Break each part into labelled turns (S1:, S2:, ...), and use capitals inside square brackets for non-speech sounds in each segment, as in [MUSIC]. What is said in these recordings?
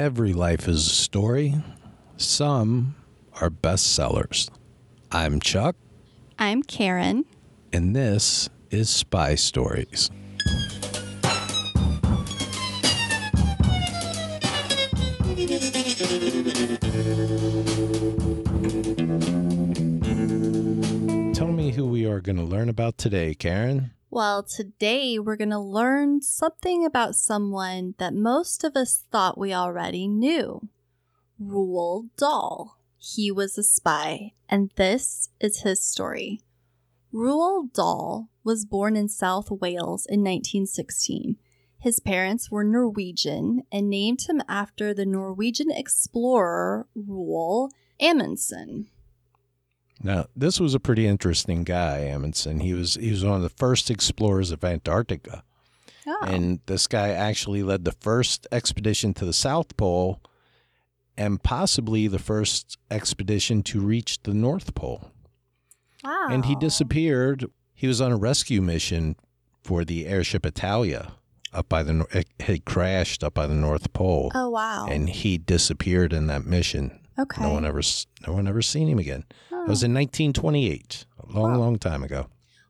S1: Every life is a story. Some are bestsellers. I'm Chuck,
S2: I'm Karen.
S1: and this is Spy Stories. Tell me who we are going to learn about today, Karen.
S2: Well, today we're going to learn something about someone that most of us thought we already knew Roald Dahl. He was a spy, and this is his story. Roald Dahl was born in South Wales in 1916. His parents were Norwegian and named him after the Norwegian explorer Roald Amundsen.
S1: Now, this was a pretty interesting guy, Amundsen. He was he was one of the first explorers of Antarctica.
S2: Oh,
S1: And this guy actually led the first expedition to the South Pole and possibly the first expedition to reach the North Pole.
S2: wow.
S1: And he disappeared. He was on a rescue mission for the airship Italia up by the it had crashed up by the North Pole
S2: Oh, wow.
S1: and he disappeared in that mission.
S2: Okay.
S1: No one ever no one ever seen him again.
S2: Oh.
S1: It was in 1928, a long
S2: Wow.
S1: long time ago.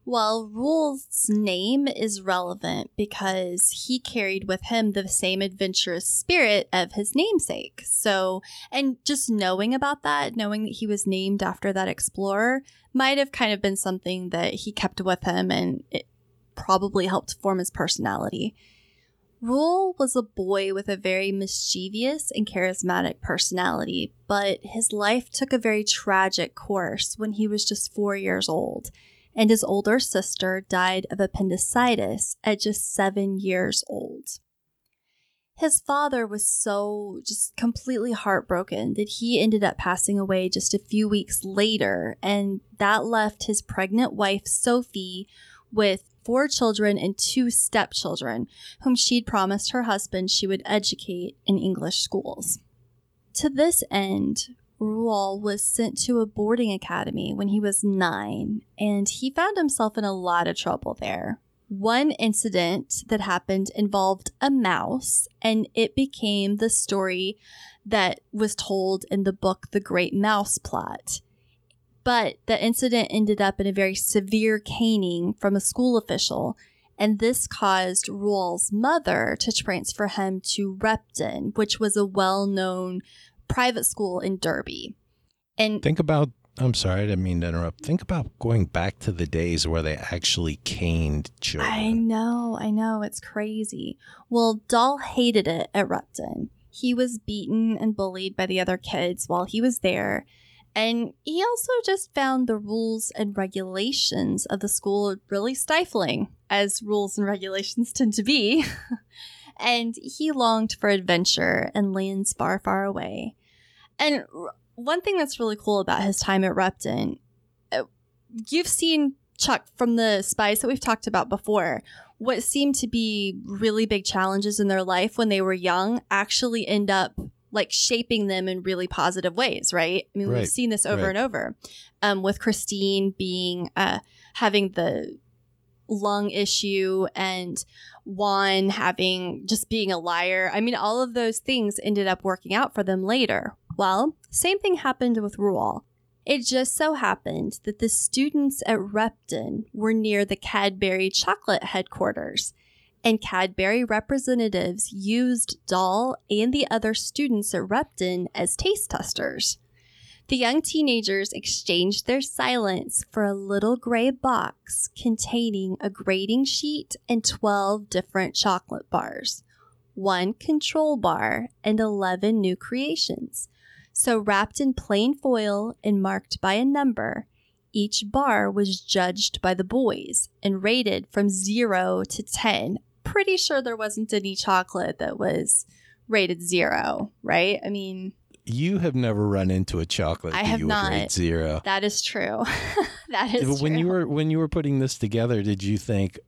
S2: Well, Roald's name is relevant because he carried with him the same adventurous spirit of his namesake. So, and just knowing about that, knowing that he was named after that explorer, might have kind of been something that he kept with him and it probably helped form his personality. Roald was a boy with a very mischievous and charismatic personality, but his life took a very tragic course when he was just four years old and his older sister died of appendicitis at just seven years old. His father was so just completely heartbroken that he ended up passing away just a few weeks later, and that left his pregnant wife, Sophie, with four children and two stepchildren, whom she'd promised her husband she would educate in English schools. To this end, Roald was sent to a boarding academy when he was nine, and he found himself in a lot of trouble there. One incident that happened involved a mouse, and it became the story that was told in the book The Great Mouse Plot. But the incident ended up in a very severe caning from a school official, and this caused Roald's mother to transfer him to Repton, which was a well known private school in Derby. And
S1: Think about I'm sorry, I didn't mean to interrupt. Think about going back to the days where they actually caned children.
S2: I know, I know, it's crazy. Well, Dahl hated it at Repton. He was beaten and bullied by the other kids while he was there. And he also just found the rules and regulations of the school really stifling, as rules and regulations [LAUGHS] tend to be. [LAUGHS] and he longed for adventure and lands far, far away. And one thing that's really cool about his time at Repton, uh, you've seen Chuck from the spies that we've talked about before. What seemed to be really big challenges in their life when they were young actually end up like shaping them in really positive ways, right? I mean,
S1: Right,
S2: we've seen this over
S1: right.
S2: and over. Um, with Christine being uh, having the lung issue and Juan having just being a liar. I mean, all of those things ended up working out for them later. Well, same thing happened with Roald. It just so happened that the students at Repton were near the Cadbury chocolate headquarters, and Cadbury representatives used Dahl and the other students at Repton as taste testers. The young teenagers exchanged their silence for a little gray box containing a grading sheet and 12 different chocolate bars, one control bar, and 11 new creations. So, wrapped in plain foil and marked by a number, each bar was judged by the boys and rated from 0 to 10. Pretty sure there wasn't any chocolate that was rated 0, right? I mean,
S1: You have never run into a chocolate
S2: I have
S1: you
S2: not.
S1: rate zero.
S2: that is true. [LAUGHS] that is
S1: when
S2: true.
S1: you were when you were putting this together, did you think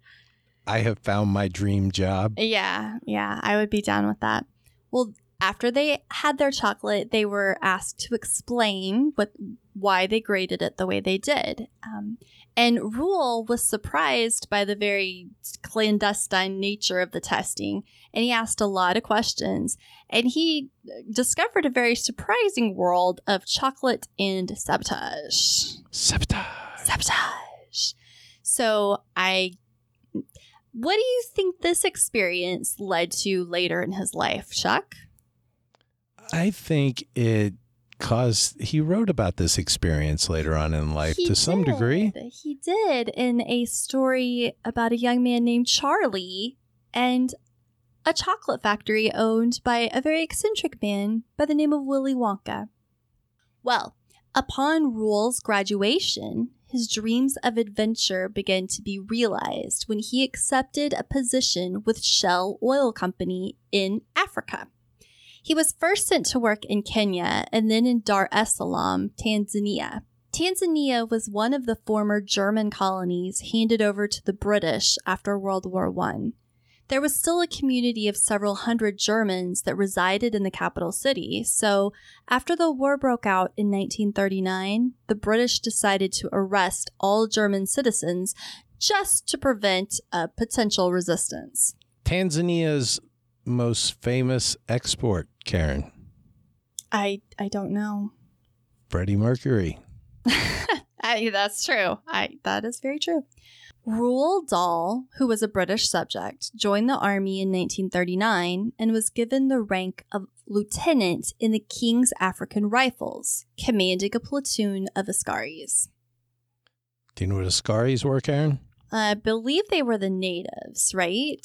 S1: I have found my dream job?
S2: Yeah, yeah, I would be down with that. Well, after they had their chocolate, they were asked to explain what why they graded it the way they did. Um, and Roald was surprised by the very clandestine nature of the testing, and he asked a lot of questions. And he discovered a very surprising world of chocolate and sabotage.
S1: Sabotage.
S2: Sabotage. So I what do you think this experience led to later in his life, Chuck?
S1: I think it caused, he wrote about this experience later on in life
S2: He
S1: to some
S2: did.
S1: degree.
S2: He did in a story about a young man named Charlie and a chocolate factory owned by a very eccentric man by the name of Willy Wonka. Well, upon Roald's graduation, his dreams of adventure began to be realized when he accepted a position with Shell Oil Company in Africa. He was first sent to work in Kenya and then in Dar es Salaam, Tanzania. Tanzania was one of the former German colonies handed over to the British after World War I. There was still a community of several hundred Germans that resided in the capital city, so after the war broke out in 1939, the British decided to arrest all German citizens just to prevent a potential resistance.
S1: Tanzania's most famous export, Karen,
S2: I I don't know.
S1: Freddie Mercury. [LAUGHS]
S2: I, that's true. I that is very true. Roald Dahl, who was a British subject, joined the army in 1939 and was given the rank of lieutenant in the King's African Rifles, commanding a platoon of Askaris.
S1: Do you know what Askaris were, Karen?
S2: I believe they were the natives, right?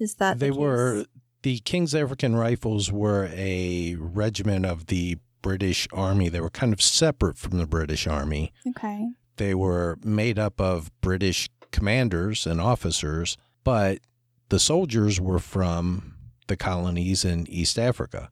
S2: Is that the
S1: they
S2: case?
S1: were the King's African Rifles were a regiment of the British Army. They were kind of separate from the British Army.
S2: okay.
S1: They were made up of British commanders and officers, but the soldiers were from the colonies in East Africa.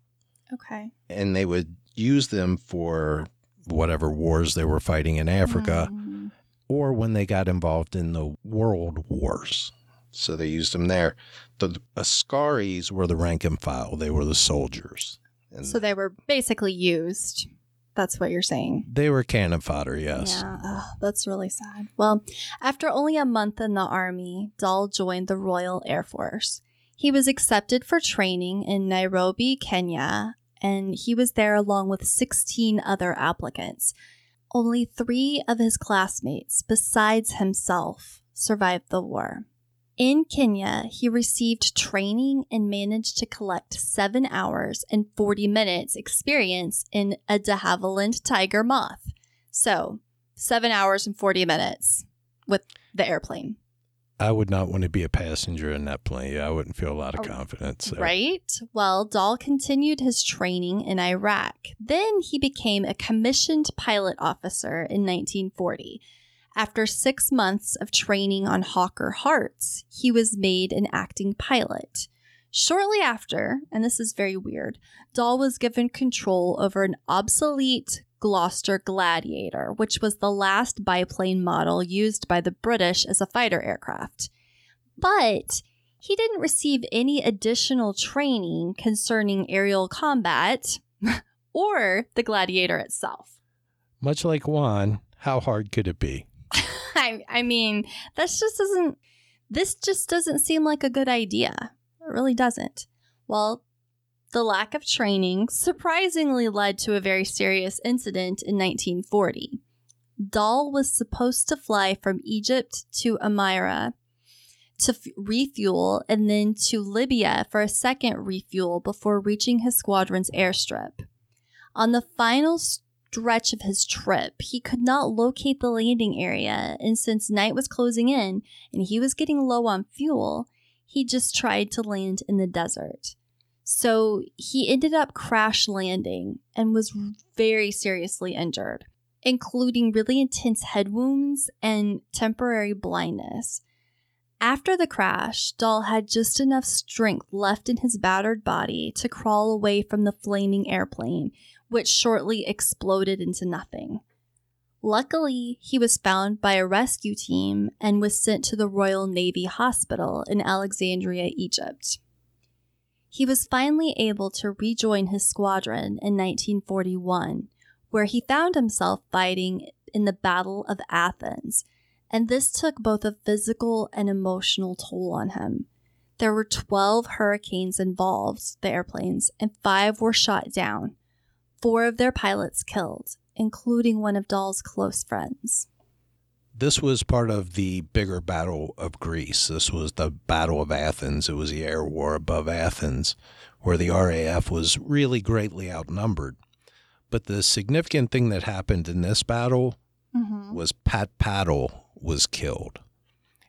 S2: Okay.
S1: And they would use them for whatever wars they were fighting in Africa
S2: Mm.
S1: or when they got involved in the world wars. So they used them there. The Askaris were the rank and file, they were the soldiers. And
S2: So they were basically used. That's what you're saying.
S1: they were cannon fodder, yes.
S2: Yeah, that's really sad. Well, after only a month in the army, Dahl joined the Royal Air Force. He was accepted for training in Nairobi, Kenya, and he was there along with 16 other applicants. Only three of his classmates, besides himself, survived the war. In Kenya, he received training and managed to collect seven hours and 40 minutes experience in a de Havilland tiger moth. So, seven hours and 40 minutes with the airplane,
S1: I would not want to be a passenger in that plane. I wouldn't feel a lot of
S2: Oh,
S1: confidence. there.
S2: right? Well, Dahl continued his training in Iraq. Then he became a commissioned pilot officer in 1940. After six months of training on Hawker Harts, he was made an acting pilot. Shortly after, and this is very weird, Dahl was given control over an obsolete Gloster Gladiator, which was the last biplane model used by the British as a fighter aircraft. But he didn't receive any additional training concerning aerial combat [LAUGHS] or the Gladiator itself.
S1: Much like Juan, how hard could it be? [LAUGHS]
S2: I, I mean, that's just doesn't, this just doesn't seem like a good idea. It really doesn't. Well, the lack of training surprisingly led to a very serious incident in 1940. Dahl was supposed to fly from Egypt to Amira to f- refuel and then to Libya for a second refuel before reaching his squadron's airstrip. On the final stretch of his trip, he could not locate the landing area, and since night was closing in and he was getting low on fuel, he just tried to land in the desert. So he ended up crash landing and was very seriously injured, including really intense head wounds and temporary blindness. After the crash, Dahl had just enough strength left in his battered body to crawl away from the flaming airplane, which shortly exploded into nothing. Luckily, he was found by a rescue team and was sent to the Royal Navy Hospital in Alexandria, Egypt. He was finally able to rejoin his squadron in 1941, where he found himself fighting in the Battle of Athens, and this took both a physical and emotional toll on him. There were 12 hurricanes involved, the airplanes, and five were shot down, four of their pilots killed, including one of Dahl's close friends.
S1: This was part of the bigger Battle of Greece. This was the Battle of Athens. It was the air war above Athens, where the RAF was really greatly outnumbered. But the significant thing that happened in this battle
S2: Mm-hmm.
S1: was Pat Pattle was killed.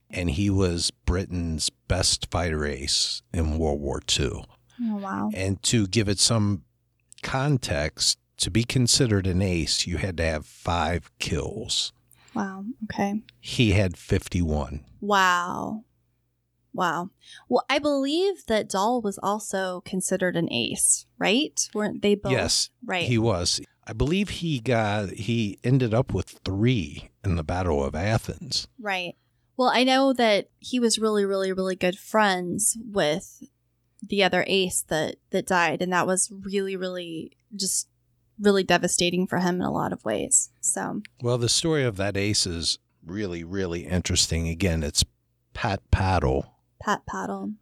S1: And he was Britain's best fighter ace in World War II.
S2: Oh, wow.
S1: And to give it some context, to be considered an ace, you had to have five kills.
S2: Wow. Okay.
S1: He had 51.
S2: Wow. Wow. Well, I believe that Dahl was also considered an ace, right? Weren't they both?
S1: Yes,
S2: Right.
S1: he was. I believe he got he ended up with 3 in the Battle of Athens.
S2: right. Well, I know that he was really, really, really good friends with the other ace that that died, and that was really, really just really devastating for him in a lot of ways. So,
S1: Well, the story of that ace is really really interesting. Again, it's Pat Pattle.
S2: Pat Pattle.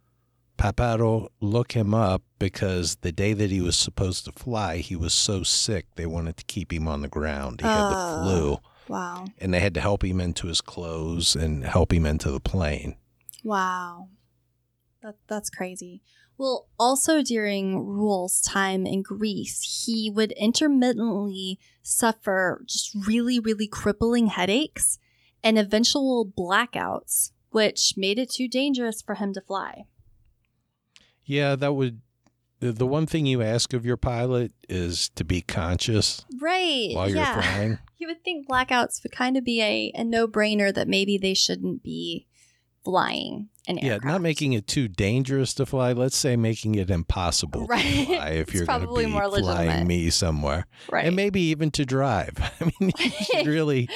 S1: Pat Pattle, look him up because the day that he was supposed to fly, he was so sick they wanted to keep him on the ground. He had the
S2: Oh.
S1: flu,
S2: Wow.
S1: and they had to help him into his clothes and help him into the plane.
S2: Wow. That, that's crazy. Well, also during Roald's time in Greece, he would intermittently suffer just really, really crippling headaches and eventual blackouts, which made it too dangerous for him to fly.
S1: Yeah, that would. The the one thing you ask of your pilot is to be conscious
S2: Right.
S1: while you're flying. [LAUGHS]
S2: You would think blackouts would kind of be a, a no brainer that maybe they shouldn't be flying an
S1: Yeah, not making it too dangerous to fly. Let's say making it impossible
S2: Right.
S1: to fly if [LAUGHS] you're going to be
S2: more legitimate.
S1: flying me somewhere,
S2: right.
S1: and maybe even to drive. [LAUGHS] I mean, you should really.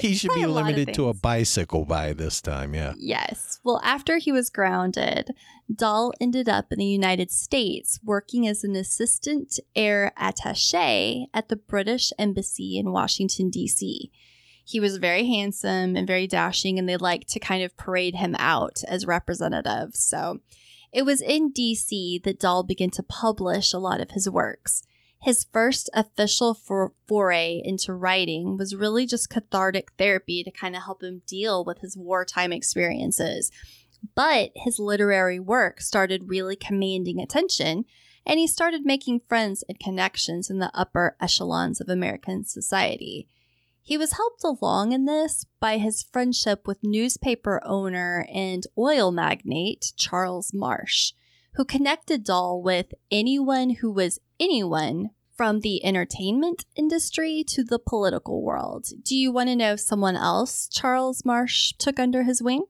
S1: he should [LAUGHS] be
S2: a lot of
S1: limited to a bicycle by this time. Yeah.
S2: Yes. Well, after he was grounded, Dahl ended up in the United States working as an assistant air attache at the British Embassy in Washington, D.C. He was very handsome and very dashing, and they liked to kind of parade him out as representative. So it was in D.C. that Dahl began to publish a lot of his works. His first official for- foray into writing was really just cathartic therapy to kind of help him deal with his wartime experiences. But his literary work started really commanding attention, and he started making friends and connections in the upper echelons of American society. He was helped along in this by his friendship with newspaper owner and oil magnate Charles Marsh, who connected Dahl with anyone who was anyone from the entertainment industry to the political world. Do you want to know someone else Charles Marsh took under his wing?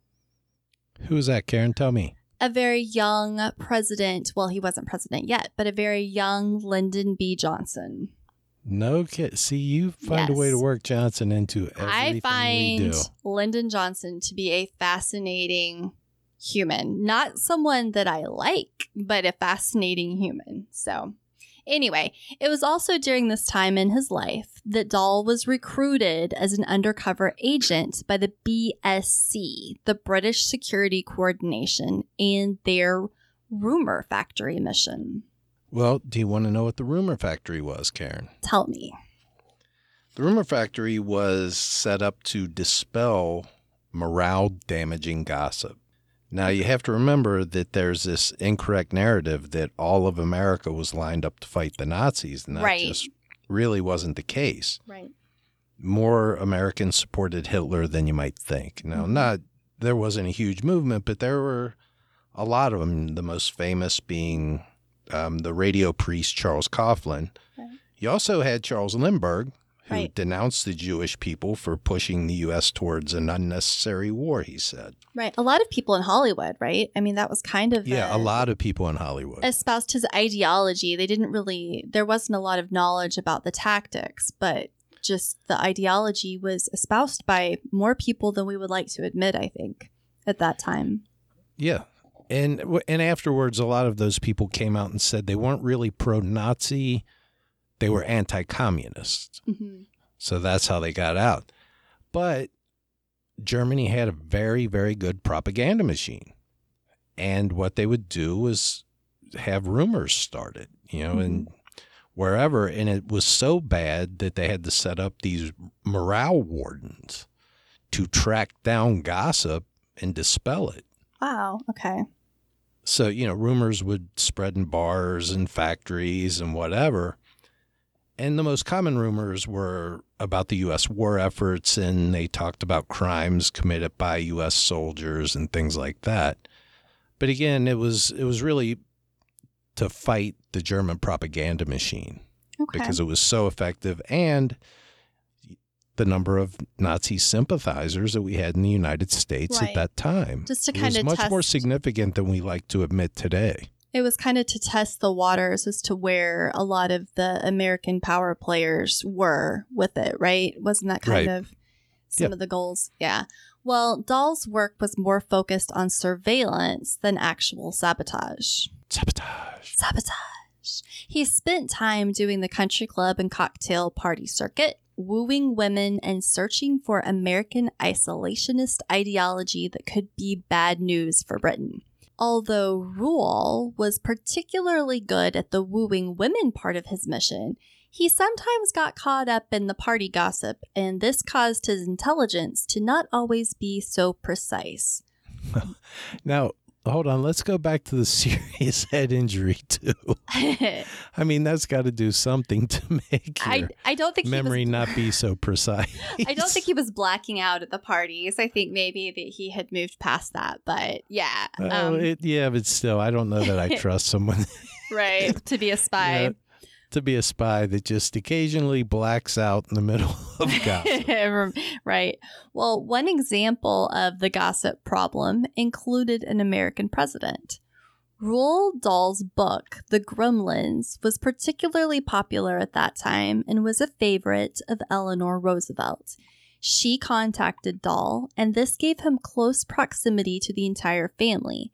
S1: Who is that, Karen? Tell me.
S2: A very young president, well, he wasn't president yet, but a very young Lyndon B. Johnson.
S1: No kid. See, you find a way to work Johnson into everything
S2: I
S1: we
S2: find
S1: do.
S2: Lyndon Johnson to be a fascinating human. Not someone that I like, but a fascinating human. So, anyway, it was also during this time in his life that Dahl was recruited as an undercover agent by the BSC, the British Security Coordination, and their rumor factory mission.
S1: Well, do you want to know what the rumor factory was, Karen?
S2: Tell me.
S1: The rumor factory was set up to dispel morale damaging gossip. Now, you have to remember that there's this incorrect narrative that all of America was lined up to fight the Nazis, and that
S2: Right.
S1: just really wasn't the case.
S2: Right.
S1: More Americans supported Hitler than you might think. Now,
S2: Mhm.
S1: not there wasn't a huge movement, but there were a lot of them. The most famous being um, the radio priest Charles Coughlin.
S2: Right.
S1: You also had Charles Lindbergh, who
S2: Right.
S1: denounced the Jewish people for pushing the U.S. towards an unnecessary war. He said,
S2: Right. A lot of people in Hollywood, right? I mean, that was kind of
S1: "Yeah, a lot of people in Hollywood."
S2: espoused his ideology. They didn't really, there wasn't a lot of knowledge about the tactics, but just the ideology was espoused by more people than we would like to admit, I think, at that time.
S1: Yeah. And and afterwards, a lot of those people came out and said they weren't really pro-Nazi; they were anti-communist.
S2: hmm
S1: So that's how they got out. But Germany had a very, very good propaganda machine. And what they would do was have rumors started, you know, and wherever. And it was so bad that they had to set up these morale wardens to track down gossip and dispel it.
S2: Wow. Okay.
S1: So, you know, rumors would spread in bars and factories and whatever. And the most common rumors were about the U.S. war efforts, and they talked about crimes committed by U.S. soldiers and things like that. But again, it was it was really to fight the German propaganda machine
S2: Okay.
S1: because it was so effective, and the number of Nazi sympathizers that we had in the United States
S2: Right.
S1: at that time
S2: Just to
S1: it was
S2: kinda
S1: much more significant than we like to admit today.
S2: It was kind of to test the waters as to where a lot of the American power players were with it, right? Wasn't that kind
S1: Right.
S2: of some of the goals? Yeah. Well, Dahl's work was more focused on surveillance than actual sabotage.
S1: Sabotage.
S2: Sabotage. He spent time doing the country club and cocktail party circuit, wooing women and searching for American isolationist ideology that could be bad news for Britain. Although Roald was particularly good at the wooing women part of his mission, he sometimes got caught up in the party gossip, and this caused his intelligence to not always be so precise. [LAUGHS]
S1: Now, hold on. Let's go back to the [LAUGHS] serious head injury too.
S2: I, [LAUGHS]
S1: I mean, that's got to do something to make your
S2: I don't think he was
S1: memory not be so precise. [LAUGHS]
S2: I don't think he was blacking out at the parties. I think maybe that he had moved past that. But yeah,
S1: Oh,
S2: um,
S1: it, yeah, but still, I don't know that I trust someone
S2: right. To be a spy.
S1: To be a spy that just occasionally blacks out in the middle [LAUGHS] of gossip. [LAUGHS]
S2: right. Well, one example of the gossip problem included an American president. Roald Dahl's book, The Gremlins, was particularly popular at that time and was a favorite of Eleanor Roosevelt. She contacted Dahl, and this gave him close proximity to the entire family.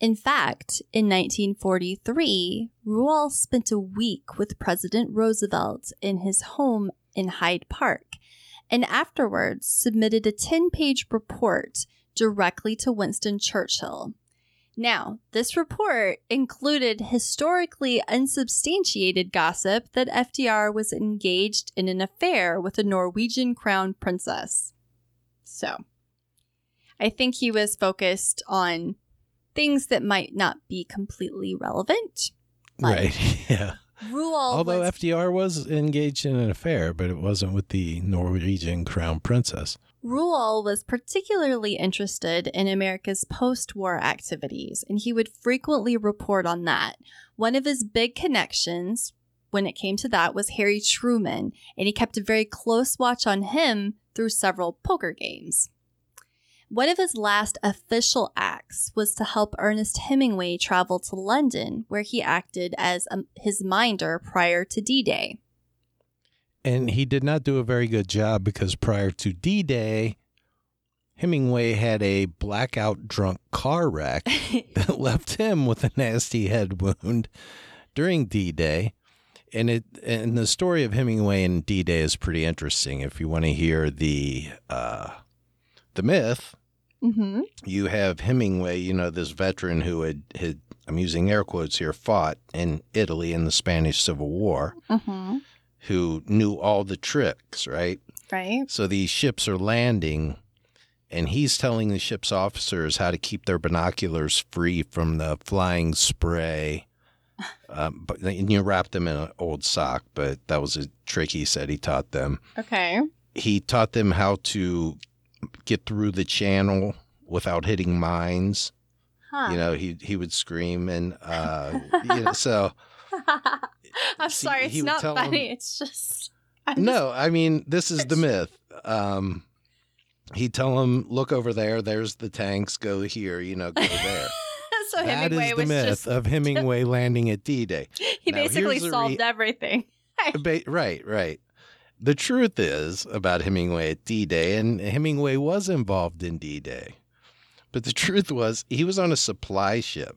S2: In fact, in 1943, Roald spent a week with President Roosevelt in his home in Hyde Park and afterwards submitted a 10 page report directly to Winston Churchill. Now, this report included historically unsubstantiated gossip that FDR was engaged in an affair with a Norwegian crown princess. So, I think he was focused on things that might not be completely relevant.
S1: Right. [LAUGHS] Yeah.
S2: Roald
S1: Although
S2: was,
S1: FDR was engaged in an affair, but it wasn't with the Norwegian crown princess.
S2: Roald was particularly interested in America's post war activities, and he would frequently report on that. One of his big connections when it came to that was Harry Truman, and he kept a very close watch on him through several poker games. One of his last official acts was to help Ernest Hemingway travel to London, where he acted as um, his minder prior to D Day.
S1: And he did not do a very good job because prior to D Day, Hemingway had a blackout drunk car wreck [LAUGHS] that left him with a nasty head wound during D Day. And it and the story of Hemingway and D Day is pretty interesting. If you want to hear the uh, the myth,
S2: mm-hmm.
S1: you have Hemingway, you know, this veteran who had, had I'm using air quotes here, fought in Italy in the Spanish Civil War,
S2: Mm-hmm.
S1: who knew all the tricks, right?
S2: Right?
S1: So these ships are landing, and he's telling the ship's officers how to keep their binoculars free from the flying spray. Um, [LAUGHS] but and you wrap them in an old sock, but that was a trick he said he taught them.
S2: Okay.
S1: He taught them how to get through the channel without hitting mines.
S2: Huh.
S1: You know, he he would scream and uh, [LAUGHS] you know, so [LAUGHS]
S2: I'm
S1: See,
S2: sorry, it's not funny.
S1: him-
S2: It's just I'm
S1: no, I mean this is the myth. Um, he'd tell him, "Look over there. There's the tanks. Go here. You know, go [LAUGHS] there."
S2: just- so
S1: that
S2: Hemingway
S1: is the myth
S2: just
S1: of Hemingway landing at D-Day.
S2: he
S1: Now,
S2: basically solved
S1: re-
S2: everything.
S1: Ba- right, right. The truth is about Hemingway at D-Day, and Hemingway was involved in D-Day, But the [LAUGHS] truth was, he was on a supply ship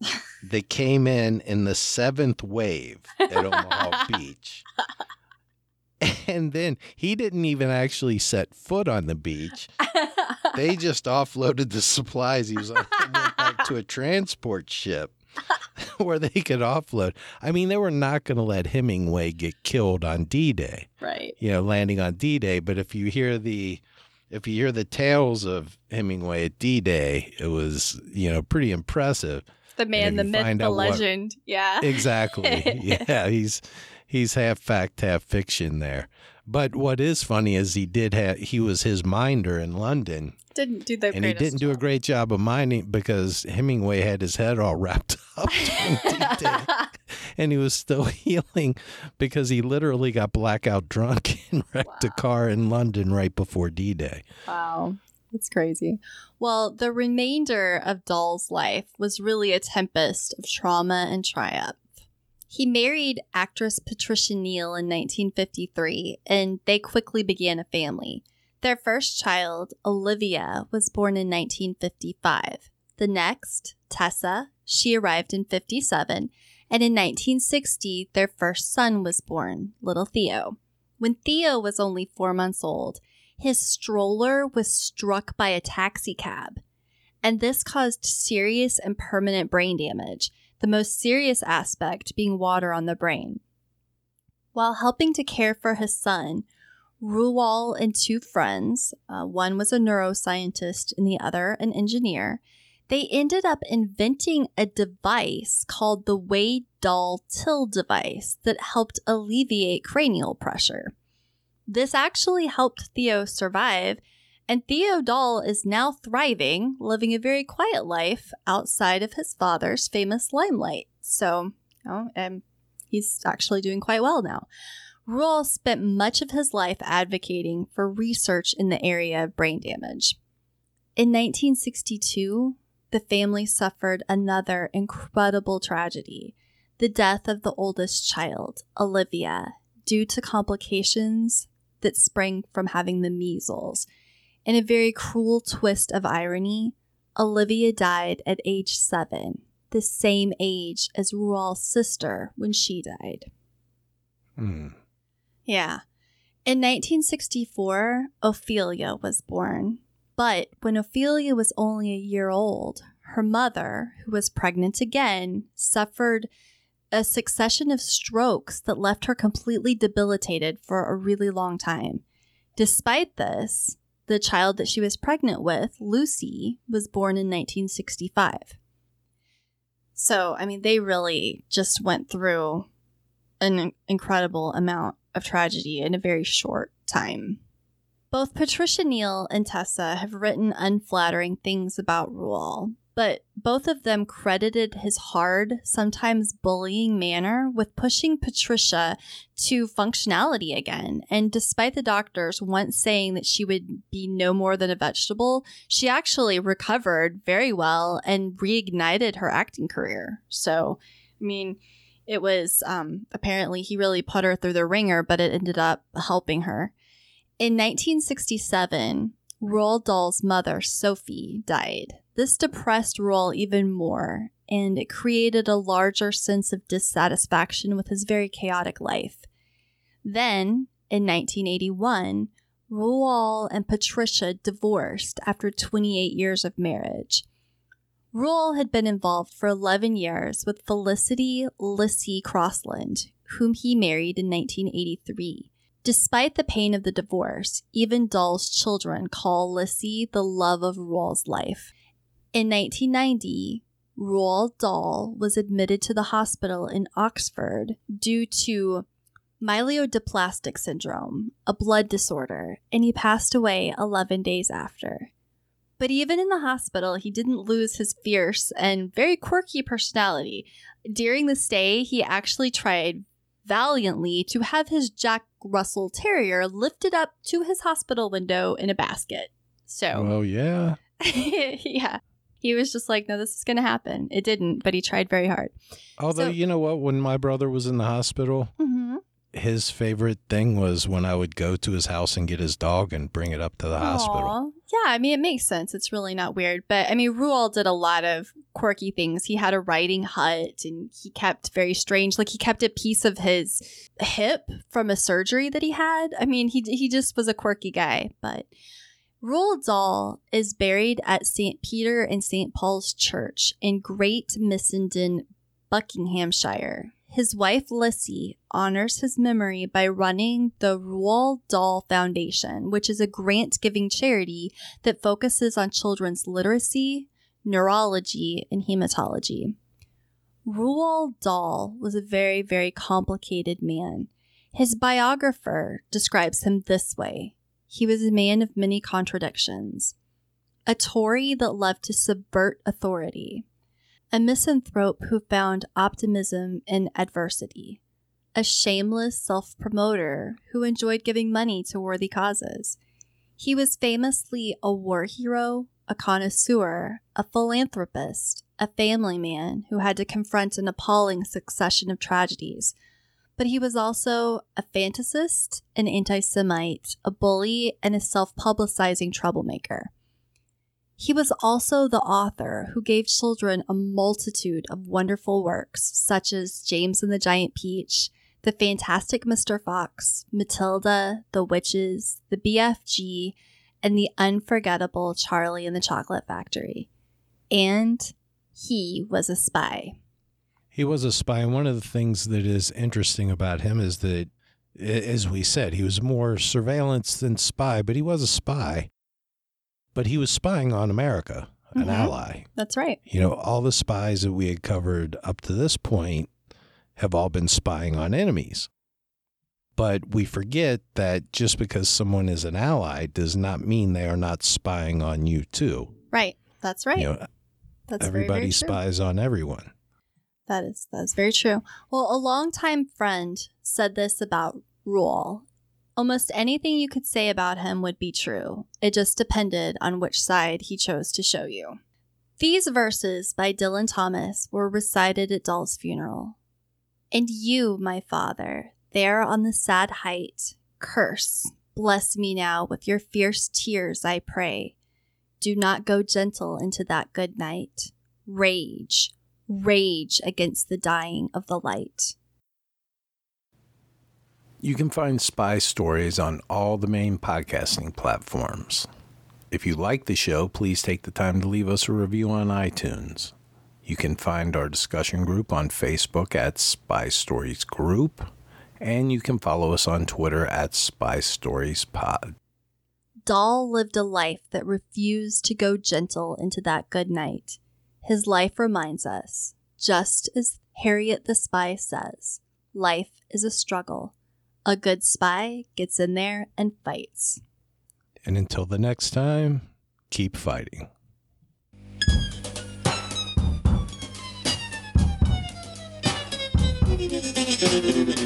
S1: [LAUGHS] that came in in the seventh wave at Omaha [LAUGHS] Beach. And then he didn't even actually set foot on the beach. They just offloaded the supplies he was on and went back to a transport ship [LAUGHS] where they could offload. I mean, they were not going to let Hemingway get killed on D Day
S2: right.
S1: you know, landing on D Day. But if you hear the if you hear the tales of Hemingway at D Day, it was, you know, pretty impressive.
S2: The man, the myth, the
S1: out what-
S2: legend. yeah.
S1: Exactly. [LAUGHS] yeah, he's he's half fact, half fiction there. But what is funny is he did have he was his minder in London
S2: Didn't do the
S1: and he didn't do a great job of minding because Hemingway had his head all [LAUGHS] wrapped up [LAUGHS] [LAUGHS] and he was still healing because he literally got blackout drunk and wrecked a car in London right before D-Day.
S2: Wow. That's crazy. Well, the remainder of Dahl's life was really a tempest of trauma and triumph. He married actress Patricia Neal in 1953, and they quickly began a family. Their first child, Olivia, was born in 1955. The next, Tessa, she arrived in 57, and in 1960, their first son was born, little Theo. When Theo was only four months old, his stroller was struck by a taxi cab, and this caused serious and permanent brain damage, the most serious aspect being water on the brain. While helping to care for his son, Roald and two friends, uh, one was a neuroscientist and the other an engineer, they ended up inventing a device called the Wade Dahl Till device that helped alleviate cranial pressure. This actually helped Theo survive, and Theo Dahl is now thriving, living a very quiet life outside of his father's famous limelight. So, and he's actually doing quite well now. Roald spent much of his life advocating for research in the area of brain damage. In 1962, the family suffered another incredible tragedy the death of the oldest child, Olivia, due to complications that sprang from having the measles. In a very cruel twist of irony, Olivia died at age seven, the same age as Roald's sister when she died.
S1: Hmm.
S2: Yeah. In 1964, Ophelia was born. But when Ophelia was only a year old, her mother, who was pregnant again, suffered a succession of strokes that left her completely debilitated for a really long time. Despite this, the child that she was pregnant with, Lucy, was born in 1965. So, I mean, they really just went through an incredible amount of tragedy in a very short time. Both Patricia Neal and Tessa have written unflattering things about Roald, but both of them credited his hard, sometimes bullying manner with pushing Patricia to functionality again. And despite the doctors once saying that she would be no more than a vegetable, she actually recovered very well and reignited her acting career. So, I mean, it was um, apparently he really put her through the ringer, but it ended up helping her. In 1967, Roald Dahl's mother, Sophie, died. This depressed Roald even more, and it created a larger sense of dissatisfaction with his very chaotic life. Then, in 1981, Roald and Patricia divorced after 28 years of marriage. Roald had been involved for 11 years with Felicity Liccy Crosland, whom he married in 1983. Despite the pain of the divorce, even Dahl's children call Liccy the love of Roald's life. In 1990, Roald Dahl was admitted to the hospital in Oxford due to myelodysplastic syndrome, a blood disorder, and he passed away 11 days after. But even in the hospital, he didn't lose his fierce and very quirky personality. During the stay, he actually tried valiantly to have his Jack Russell Terrier lifted up to his hospital window in a basket. So,
S1: Well, yeah. [LAUGHS]
S2: yeah, he was just like, no, this is going to happen. It didn't, but he tried very hard.
S1: Although,
S2: So-
S1: you know what? When my brother was in the hospital,
S2: Mm-hmm.
S1: his favorite thing was when I would go to his house and get his dog and bring it up to the hospital.
S2: Yeah, I mean, it makes sense. It's really not weird. But I mean, Roald did a lot of quirky things. He had a writing hut and he kept very strange, like he kept a piece of his hip from a surgery that he had. I mean, he, he just was a quirky guy. But Roald Dahl is buried at St. Peter and St. Paul's Church in Great Missenden, Buckinghamshire. His wife Liccy honors his memory by running the Roald Dahl Foundation, which is a grant giving charity that focuses on children's literacy, neurology, and hematology. Roald Dahl was a very, very complicated man. His biographer describes him this way He was a man of many contradictions, a Tory that loved to subvert authority, a misanthrope who found optimism in adversity, a shameless self promoter who enjoyed giving money to worthy causes. He was famously a war hero, a connoisseur, a philanthropist, a family man who had to confront an appalling succession of tragedies. But he was also a fantasist, an anti Semite, a bully, and a self publicizing troublemaker. He was also the author who gave children a multitude of wonderful works, such as James and the Giant Peach, The Fantastic Mr. Fox, Matilda, The Witches, The BFG, and the unforgettable Charlie and the Chocolate Factory. And he was a spy.
S1: He was a spy. And one of the things that is interesting about him is that, as we said, he was more surveillance than spy, but he was a spy. But he was spying on America, an
S2: Mhm.
S1: ally.
S2: That's right.
S1: You know, all the spies that we had covered up to this point have all been spying on enemies. But we forget that just because someone is an ally does not mean they are not spying on you too.
S2: Right. That's right.
S1: You know,
S2: That's
S1: everybody
S2: very true.
S1: spies on everyone.
S2: That is that is very true. Well, a longtime friend said this about Roald. Almost anything you could say about him would be true. It just depended on which side he chose to show you. These verses by Dylan Thomas were recited at Dahl's funeral. And you, my father, there on the sad height, curse, bless me now with your fierce tears, I pray. Do not go gentle into that good night. Rage, rage against the dying of the light.
S1: You can find spy stories on all the main podcasting platforms. If you like the show, please take the time to leave us a review on iTunes. You can find our discussion group on Facebook at Spy Stories Group, and you can follow us on Twitter at Spy Stories Pod.
S2: Dahl lived a life that refused to go gentle into that good night. His life reminds us, just as Harriet the spy says, life is a struggle. A good spy gets in there and fights.
S1: And until the next time, keep fighting.
S3: Thank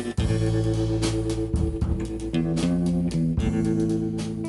S3: you.